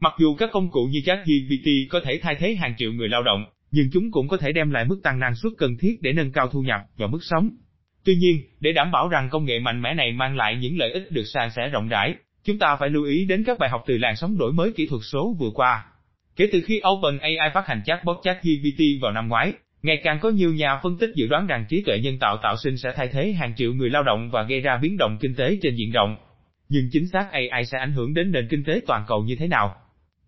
Mặc dù các công cụ như ChatGPT có thể thay thế hàng triệu người lao động, nhưng chúng cũng có thể đem lại mức tăng năng suất cần thiết để nâng cao thu nhập và mức sống. Tuy nhiên, để đảm bảo rằng công nghệ mạnh mẽ này mang lại những lợi ích được sàn sẻ rộng rãi, chúng ta phải lưu ý đến các bài học từ làn sóng đổi mới kỹ thuật số vừa qua. Kể từ khi OpenAI phát hành chatbot ChatGPT vào năm ngoái, ngày càng có nhiều nhà phân tích dự đoán rằng trí tuệ nhân tạo tạo sinh sẽ thay thế hàng triệu người lao động và gây ra biến động kinh tế trên diện rộng. Nhưng chính xác AI sẽ ảnh hưởng đến nền kinh tế toàn cầu như thế nào?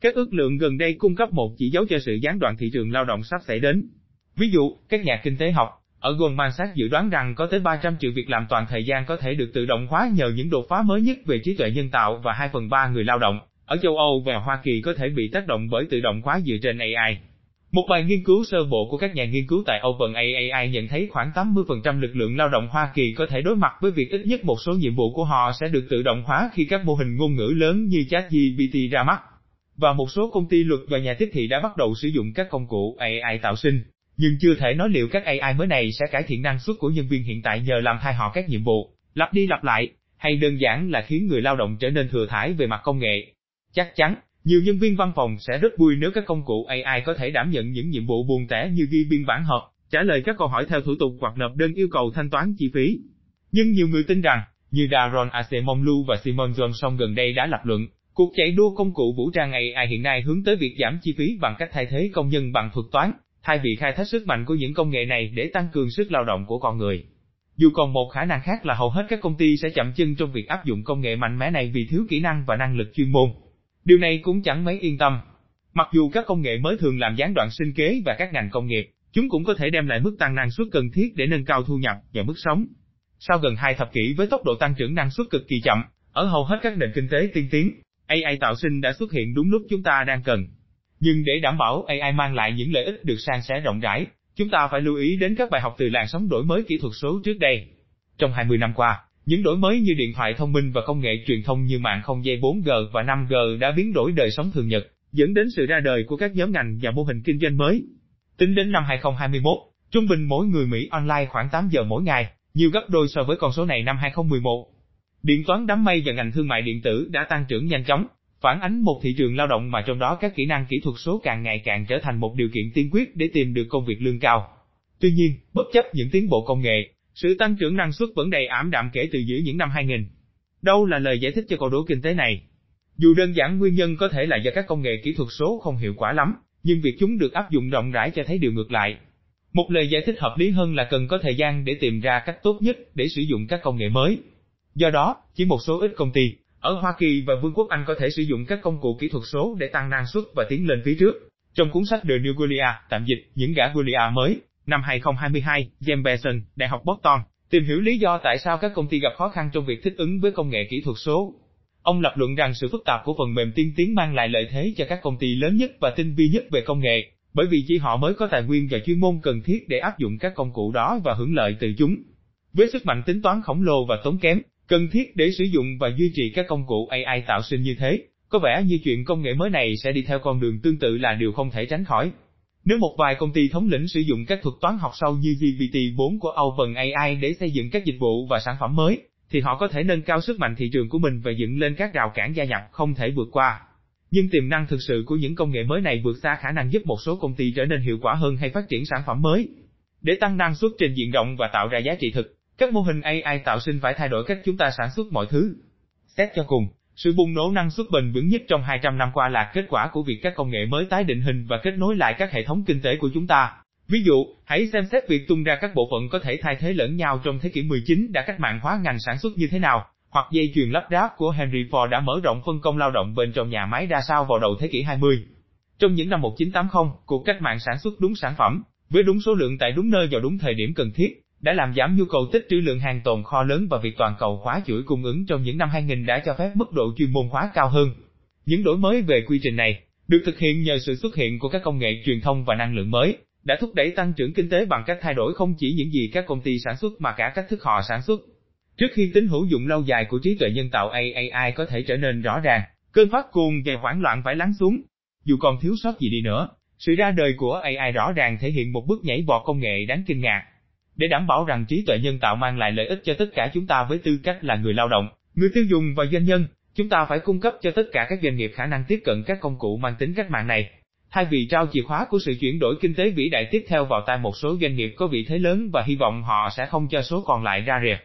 Các ước lượng gần đây cung cấp một chỉ dấu cho sự gián đoạn thị trường lao động sắp xảy đến. Ví dụ, các nhà kinh tế học ở Goldman Sachs dự đoán rằng có tới 300 triệu việc làm toàn thời gian có thể được tự động hóa nhờ những đột phá mới nhất về trí tuệ nhân tạo và 2 phần 3 người lao động ở châu Âu và Hoa Kỳ có thể bị tác động bởi tự động hóa dựa trên AI. Một bài nghiên cứu sơ bộ của các nhà nghiên cứu tại OpenAI nhận thấy khoảng 80% lực lượng lao động Hoa Kỳ có thể đối mặt với việc ít nhất một số nhiệm vụ của họ sẽ được tự động hóa khi các mô hình ngôn ngữ lớn như ChatGPT ra mắt. Và một số công ty luật và nhà tiếp thị đã bắt đầu sử dụng các công cụ AI tạo sinh, nhưng chưa thể nói liệu các AI mới này sẽ cải thiện năng suất của nhân viên hiện tại nhờ làm thay họ các nhiệm vụ, lặp đi lặp lại, hay đơn giản là khiến người lao động trở nên thừa thải về mặt công nghệ. Chắc chắn, nhiều nhân viên văn phòng sẽ rất vui nếu các công cụ AI có thể đảm nhận những nhiệm vụ buồn tẻ như ghi biên bản họp, trả lời các câu hỏi theo thủ tục hoặc nộp đơn yêu cầu thanh toán chi phí. Nhưng nhiều người tin rằng, như Daron Acemoglu và Simon Johnson gần đây đã lập luận, cuộc chạy đua công cụ vũ trang AI hiện nay hướng tới việc giảm chi phí bằng cách thay thế công nhân bằng thuật toán, thay vì khai thác sức mạnh của những công nghệ này để tăng cường sức lao động của con người. Dù còn một khả năng khác là hầu hết các công ty sẽ chậm chân trong việc áp dụng công nghệ mạnh mẽ này vì thiếu kỹ năng và năng lực chuyên môn. Điều này cũng chẳng mấy yên tâm. Mặc dù các công nghệ mới thường làm gián đoạn sinh kế và các ngành công nghiệp, chúng cũng có thể đem lại mức tăng năng suất cần thiết để nâng cao thu nhập và mức sống. Sau gần hai thập kỷ với tốc độ tăng trưởng năng suất cực kỳ chậm, ở hầu hết các nền kinh tế tiên tiến, AI tạo sinh đã xuất hiện đúng lúc chúng ta đang cần. Nhưng để đảm bảo AI mang lại những lợi ích được san sẻ rộng rãi, chúng ta phải lưu ý đến các bài học từ làn sóng đổi mới kỹ thuật số trước đây. Trong 20 năm qua, những đổi mới như điện thoại thông minh và công nghệ truyền thông như mạng không dây 4G và 5G đã biến đổi đời sống thường nhật, dẫn đến sự ra đời của các nhóm ngành và mô hình kinh doanh mới. Tính đến năm 2021, trung bình mỗi người Mỹ online khoảng 8 giờ mỗi ngày, nhiều gấp đôi so với con số này năm 2011. Điện toán đám mây và ngành thương mại điện tử đã tăng trưởng nhanh chóng, phản ánh một thị trường lao động mà trong đó các kỹ năng kỹ thuật số càng ngày càng trở thành một điều kiện tiên quyết để tìm được công việc lương cao. Tuy nhiên, bất chấp những tiến bộ công nghệ, sự tăng trưởng năng suất vẫn đầy ảm đạm kể từ giữa những năm 2000. Đâu là lời giải thích cho câu đố kinh tế này? Dù đơn giản nguyên nhân có thể là do các công nghệ kỹ thuật số không hiệu quả lắm, nhưng việc chúng được áp dụng rộng rãi cho thấy điều ngược lại. Một lời giải thích hợp lý hơn là cần có thời gian để tìm ra cách tốt nhất để sử dụng các công nghệ mới. Do đó, chỉ một số ít công ty, ở Hoa Kỳ và Vương quốc Anh có thể sử dụng các công cụ kỹ thuật số để tăng năng suất và tiến lên phía trước. Trong cuốn sách The New Goliath, tạm dịch, những gã Goliath mới, năm 2022, James Benson, Đại học Boston, tìm hiểu lý do tại sao các công ty gặp khó khăn trong việc thích ứng với công nghệ kỹ thuật số. Ông lập luận rằng sự phức tạp của phần mềm tiên tiến mang lại lợi thế cho các công ty lớn nhất và tinh vi nhất về công nghệ, bởi vì chỉ họ mới có tài nguyên và chuyên môn cần thiết để áp dụng các công cụ đó và hưởng lợi từ chúng. Với sức mạnh tính toán khổng lồ và tốn kém, cần thiết để sử dụng và duy trì các công cụ AI tạo sinh như thế, có vẻ như chuyện công nghệ mới này sẽ đi theo con đường tương tự là điều không thể tránh khỏi. Nếu một vài công ty thống lĩnh sử dụng các thuật toán học sâu như GPT-4 của OpenAI để xây dựng các dịch vụ và sản phẩm mới, thì họ có thể nâng cao sức mạnh thị trường của mình và dựng lên các rào cản gia nhập không thể vượt qua. Nhưng tiềm năng thực sự của những công nghệ mới này vượt xa khả năng giúp một số công ty trở nên hiệu quả hơn hay phát triển sản phẩm mới. Để tăng năng suất trên diện rộng và tạo ra giá trị thực, các mô hình AI tạo sinh phải thay đổi cách chúng ta sản xuất mọi thứ. Xét cho cùng, sự bùng nổ năng suất bền vững nhất trong 200 năm qua là kết quả của việc các công nghệ mới tái định hình và kết nối lại các hệ thống kinh tế của chúng ta. Ví dụ, hãy xem xét việc tung ra các bộ phận có thể thay thế lẫn nhau trong thế kỷ 19 đã cách mạng hóa ngành sản xuất như thế nào, hoặc dây chuyền lắp ráp của Henry Ford đã mở rộng phân công lao động bên trong nhà máy ra sao vào đầu thế kỷ 20. Trong những năm 1980, cuộc cách mạng sản xuất đúng sản phẩm, với đúng số lượng tại đúng nơi vào đúng thời điểm cần thiết, đã làm giảm nhu cầu tích trữ lượng hàng tồn kho lớn và việc toàn cầu hóa chuỗi cung ứng trong những năm 2000 đã cho phép mức độ chuyên môn hóa cao hơn. Những đổi mới về quy trình này được thực hiện nhờ sự xuất hiện của các công nghệ truyền thông và năng lượng mới, đã thúc đẩy tăng trưởng kinh tế bằng cách thay đổi không chỉ những gì các công ty sản xuất mà cả cách thức họ sản xuất. Trước khi tính hữu dụng lâu dài của trí tuệ nhân tạo AI có thể trở nên rõ ràng, cơn phát cuồng và hoảng loạn phải lắng xuống. Dù còn thiếu sót gì đi nữa, sự ra đời của AI rõ ràng thể hiện một bước nhảy vọt công nghệ đáng kinh ngạc. Để đảm bảo rằng trí tuệ nhân tạo mang lại lợi ích cho tất cả chúng ta với tư cách là người lao động, người tiêu dùng và doanh nhân, Chúng ta phải cung cấp cho tất cả các doanh nghiệp khả năng tiếp cận các công cụ mang tính cách mạng này. Thay vì trao chìa khóa của sự chuyển đổi kinh tế vĩ đại tiếp theo vào tay một số doanh nghiệp có vị thế lớn và hy vọng họ sẽ không cho số còn lại ra rìa.